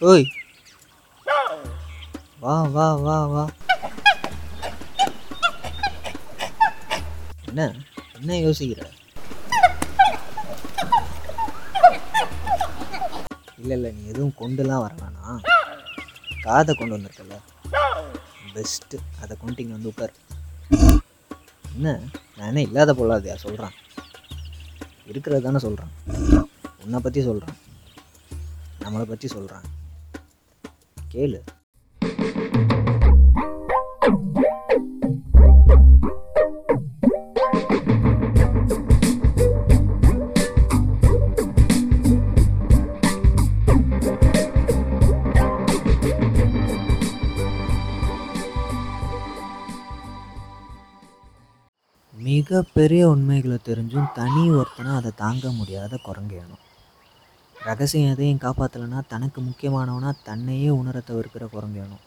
ஓய். வா வா வா வா. என்ன என்ன யோசிக்கிற? இல்லை இல்லை நீ எதுவும் கொண்டுலாம் வர வேணாம். காதை கொண்டு வந்திருக்கல பெஸ்ட்டு அதை கொண்டு இங்கே வந்து உட்கார். என்ன? நான் என்ன இல்லாத பொல்லாதையா? சொல்கிறான் இருக்கிறது தானே சொல்கிறான் உன்னை பற்றி சொல்கிறான் நம்மளை பற்றி சொல்கிறேன் கேளு. மிகப்பெரிய உண்மைகளை தெரிஞ்சும் தனி ஒருத்தனை அதை தாங்க முடியாத குரங்கேணும் ரகசியம் எதையும் காப்பாற்றலைன்னா தனக்கு முக்கியமானவனா தன்னையே உணர தவிர்க்கிற குரங்கேணும்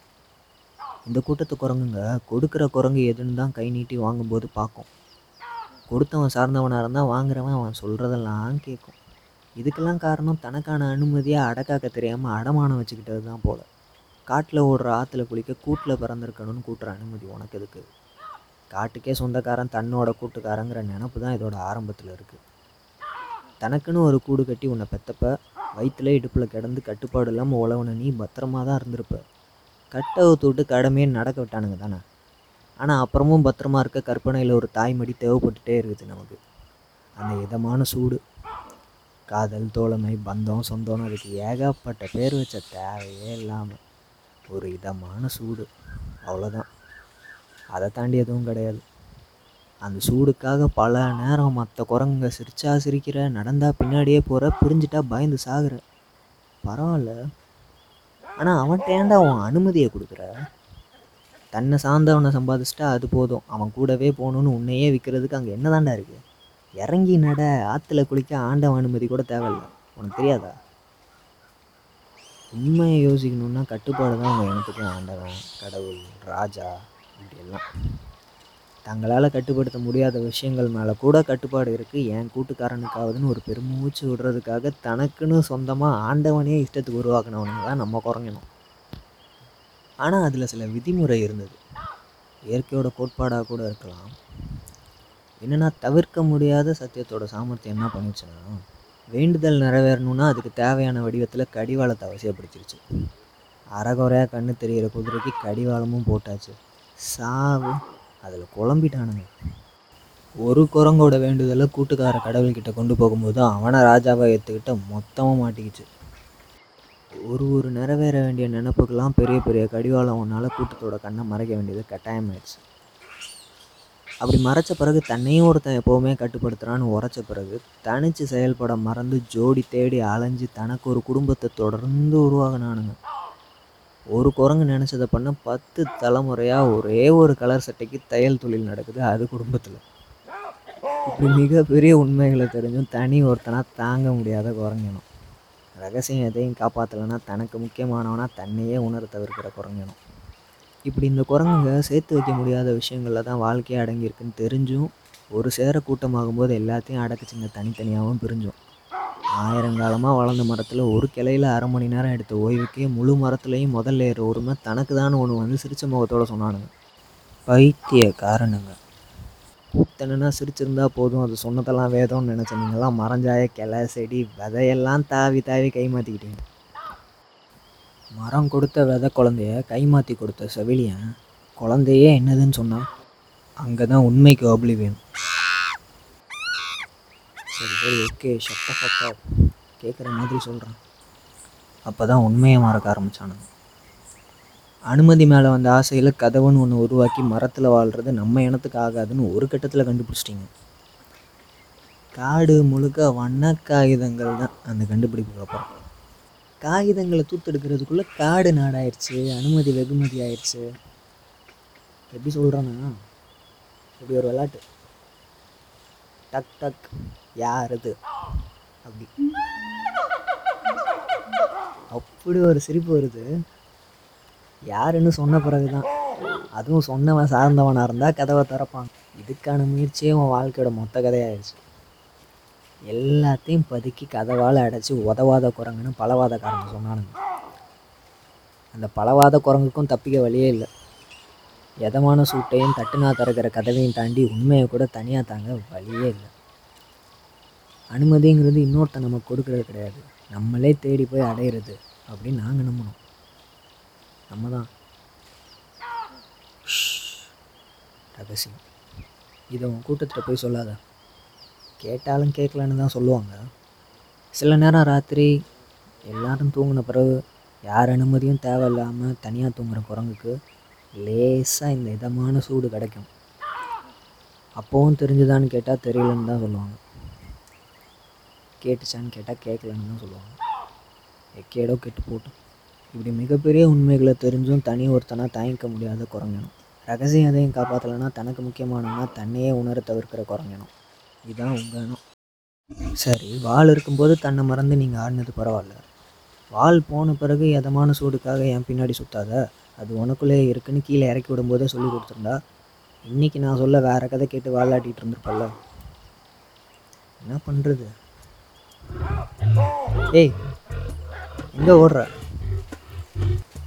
இந்த கூட்டத்து குரங்குங்க கொடுக்குற குரங்கு எதுன்னு தான் கை நீட்டி வாங்கும்போது பார்க்கும். கொடுத்தவன் சார்ந்தவனாக இருந்தால் வாங்குறவன் அவன் சொல்கிறதெல்லாம் கேட்கும் இதுக்கெல்லாம் காரணம் தனக்கான அனுமதியாக அடக்காக்க தெரியாமல் அடமானம் வச்சுக்கிட்டது தான் போல. காட்டில் ஓடுற ஆற்றுல குளிக்க கூட்டில் பிறந்திருக்கணும்னு கூட்டுற அனுமதி உனக்கு எதுக்கு? காட்டுக்கே சொந்தக்காரன் தன்னோட கூட்டுக்காரங்கிற நினப்பு தான் இதோட ஆரம்பத்தில் இருக்குது தனக்குன்னு ஒரு கூடு கட்டி உன்னை பெத்தப்ப வயிற்றுல இடுப்பில் கிடந்து கட்டுப்பாடு இல்லாமல் உழவுன நீ பத்திரமா தான் இருந்திருப்ப. கட்டை ஊத்து விட்டு கடமையே நடக்க விட்டானுங்க தானே? ஆனால் அப்புறமும் பத்திரமா இருக்க கற்பனையில் ஒரு தாய்மடி தேவைப்பட்டுட்டே இருக்குது நமக்கு. அந்த இதமான சூடு. காதல் தோழமை பந்தம் சொந்தம்னு அதுக்கு ஏகப்பட்ட பேர் வச்ச தேவையே இல்லாமல் ஒரு இதமான சூடு. அவ்வளோதான் அதை தாண்டி எதுவும் கிடையாது. அந்த சூடுக்காக பல நேரம் மற்ற குரங்குங்க சிரிச்சா சிரிக்கிற நடந்தா பின்னாடியே போகிற புரிஞ்சிட்டா பயந்து சாகுற. பரவாயில்ல ஆனால் அவன்கிட்ட ஏன்டா அவன் அனுமதியை கொடுக்குற? தன்னை சார்ந்தவனை சம்பாதிச்சிட்டா அது போதும். அவன் கூடவே போகணுன்னு உன்னையே விற்கிறதுக்கு அங்கே என்னதான்டா இருக்குது இறங்கி நட ஆற்றுல குளிக்க ஆண்டவன் அனுமதி கூட தேவையில்லை. உனக்கு தெரியாதா? உண்மையை யோசிக்கணுன்னா கட்டுப்பாடு தான் அவங்க எனக்கு ஆண்டவன் கடவுள் ராஜா இப்படி எல்லாம் தங்களால் கட்டுப்படுத்த முடியாத விஷயங்கள் மேலே கூட கட்டுப்பாடு இருக்குது என் கூட்டுக்காரனுக்காவதுன்னு ஒரு பெருமூச்சு விடுறதுக்காக தனக்குன்னு சொந்தமாக ஆண்டவனே இஷ்டத்துக்கு உருவாக்கினவனுங்க தான் நம்ம குறைங்கணும் ஆனால் அதில் சில விதிமுறை இருந்தது. இயற்கையோட கோட்பாடாக கூட இருக்கலாம். என்னென்னா தவிர்க்க முடியாத சத்தியத்தோட சாமர்த்தியம் என்ன பண்ணிச்சுன்னா வேண்டுதல் நிறைவேறணும்னா அதுக்கு தேவையான வடிவத்தில் கடிவாளத்தை அவசியப்படுத்திருச்சு. அறகுறையாக கண்ணு தெரிகிற குதிரைக்கு கடிவாளமும் போட்டாச்சு. சாவு அதில் குழம்பிட்டானுங்க. ஒரு குரங்கோட வேண்டுதலை கூட்டுக்கார கடவுள்கிட்ட கொண்டு போகும்போது அவனை ராஜாவை ஏற்றுக்கிட்ட மொத்தமாக மாட்டிக்கிச்சு. ஒரு ஒரு நிறைவேற வேண்டிய நினப்புக்கெல்லாம் பெரிய பெரிய கடிவாளம் ஒன்றால் கூட்டத்தோட கண்ணை மறைக்க வேண்டியது கட்டாயமாயிடுச்சு. அப்படி மறைச்ச பிறகு தன்னையும் ஒருத்தன் எப்போவுமே கட்டுப்படுத்துகிறான்னு உரைச்ச பிறகு தனித்து செயல்பட மறந்து ஜோடி தேடி அலைஞ்சு தனக்கு ஒரு குடும்பத்தை தொடர்ந்து உருவாகினானுங்க ஒரு குரங்கு நினச்சதை பண்ண பத்து தலைமுறையாக ஒரே ஒரு கலர் சட்டைக்கு தையல் தொழில் நடக்குது அது குடும்பத்தில். இப்படி மிகப்பெரிய உண்மைகளை தெரிஞ்சும் தனி ஒருத்தனாக தாங்க முடியாத குரங்கணும் ரகசியம் எதையும் காப்பாற்றலைன்னா தனக்கு முக்கியமானவனா தன்னையே உணர தவிர்க்கிற குரங்கணும் இப்படி இந்த குரங்குங்க சேர்த்து வைக்க முடியாத விஷயங்களில் தான் வாழ்க்கையே அடங்கியிருக்குன்னு தெரிஞ்சும் ஒரு சேர கூட்டமாகும்போது எல்லாத்தையும் அடக்குச்சுங்க தனித்தனியாகவும் பிரிஞ்சோம். ஆயிரங்காலமாக வளர்ந்த மரத்தில் ஒரு கிளையில் அரை மணி நேரம் எடுத்த ஓய்வுக்கே முழு மரத்துலேயும் முதல்ல ஏற உரிமை தனக்கு தான் ஒன்று வந்து சிரிச்ச முகத்தோடு சொன்னானுங்க. பைத்திய காரணங்க. கூத்தனா சிரிச்சிருந்தா போதும் அது சொன்னதெல்லாம் வேதம்னு நினச்ச நீங்களாம் மரஞ்சாய கிளை செடி விதையெல்லாம் தாவி தாவி கை மாற்றிக்கிட்டீங்க மரம் கொடுத்த விதை குழந்தைய கை மாற்றி கொடுத்த செவிலியன் குழந்தையே என்னதுன்னு சொன்னான் அங்கே தான் உண்மைக்கு அப்ளி வேணும் சரி சரி ஓகே ஷட்ட கேட்குற மாதிரி சொல்கிறேன் அப்போ தான் உண்மையை மறக்க ஆரம்பித்தானுங்க அனுமதி மேலே வந்த ஆசையில் கதவுன்னு ஒன்று உருவாக்கி மரத்தில் வாழ்கிறது நம்ம இனத்துக்கு ஆகாதுன்னு ஒரு கட்டத்தில் கண்டுபிடிச்சிட்டிங்க. காடு முழுக்க வண்ண காகிதங்கள் தான் அந்த கண்டுபிடிப்புக்கு அப்புறம். காகிதங்களை தூத்தெடுக்கிறதுக்குள்ளே காடு நாடாயிருச்சு அனுமதி வெகுமதி ஆயிடுச்சு எப்படி சொல்கிறேன்னா இப்படி ஒரு விளாட்டு டக் டக். யார் அது அப்படி. அப்படி ஒரு சிரிப்பு வருது. யாருன்னு சொன்ன பிறகு தான் அதுவும் சொன்னவன் சார்ந்தவனாக இருந்தால் கதவை திறப்பான். இதுக்கான முயற்சியே உன் வாழ்க்கையோட மொத்த கதையாயிடுச்சு. எல்லாத்தையும் பதுக்கி கதவால் அடைச்சி உதவாத குரங்குன்னு பலவாதக்காரங்க சொன்னானுங்க. அந்த பலவாத குரங்குக்கும் தப்பிக்க வழியே இல்லை. எதமான சூட்டையும் தட்டுனா திறக்கிற கதவையும் தாண்டி உண்மையை கூட தனியாக தாங்க வழியே இல்லை. அனுமதிங்கிறது இன்னொருத்தன் நமக்கு கொடுக்கறது கிடையாது. நம்மளே தேடி போய் அடையிறது அப்படின்னு நாங்கள் நம்பணும் நம்ம தான் ரகசியம். இதை உன் கூட்டத்தில் போய் சொல்லாத. கேட்டாலும் கேட்கலன்னு தான் சொல்லுவாங்க. சில நேரம் ராத்திரி எல்லாரும் தூங்கின பிறகு யார் அனுமதியும் தேவையில்லாமல் தனியாக தூங்குற குரங்குக்கு லேசாக இந்த இதமான சூடு கிடைக்கும். அப்போவும் தெரிஞ்சுதான்னு கேட்டால் தெரியலன்னு தான் சொல்லுவாங்க. கேட்டுச்சான்னு கேட்டால் கேட்கலன்னு தான் சொல்லுவாங்க. எக்கேடோ கெட்டு போட்டோம். இப்படி மிகப்பெரிய உண்மைகளை தெரிஞ்சும் தனி ஒருத்தனாக தயங்க முடியாத குரங்கணும். ரகசியம் எதையும் காப்பாற்றலைன்னா தனக்கு முக்கியமானனா தன்னையே உணர தவிர்க்கிற குரங்கணும். இதுதான் உங்கள் இனம் சரி வால் இருக்கும்போது தன்னை மறந்து நீங்கள் ஆடினது பரவாயில்ல. வால் போன பிறகு எதமான சூடுக்காக என் பின்னாடி சுத்தாத? அது உனக்குள்ளே இருக்குன்னு கீழே இறக்கி விடும்போதே சொல்லி கொடுத்துருந்தா? இன்றைக்கி நான் சொல்ல வேறு கதை கேட்டு வாலாட்டிகிட்டு இருந்திருப்பல்ல. என்ன பண்ணுறது ஏய் எங்கே ஓடுற.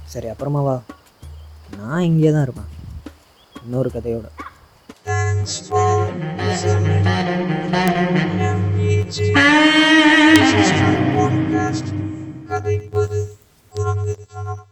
சரி அப்புறமா வா. நான் இங்கே தான் இருப்பேன். இன்னொரு கதையோட.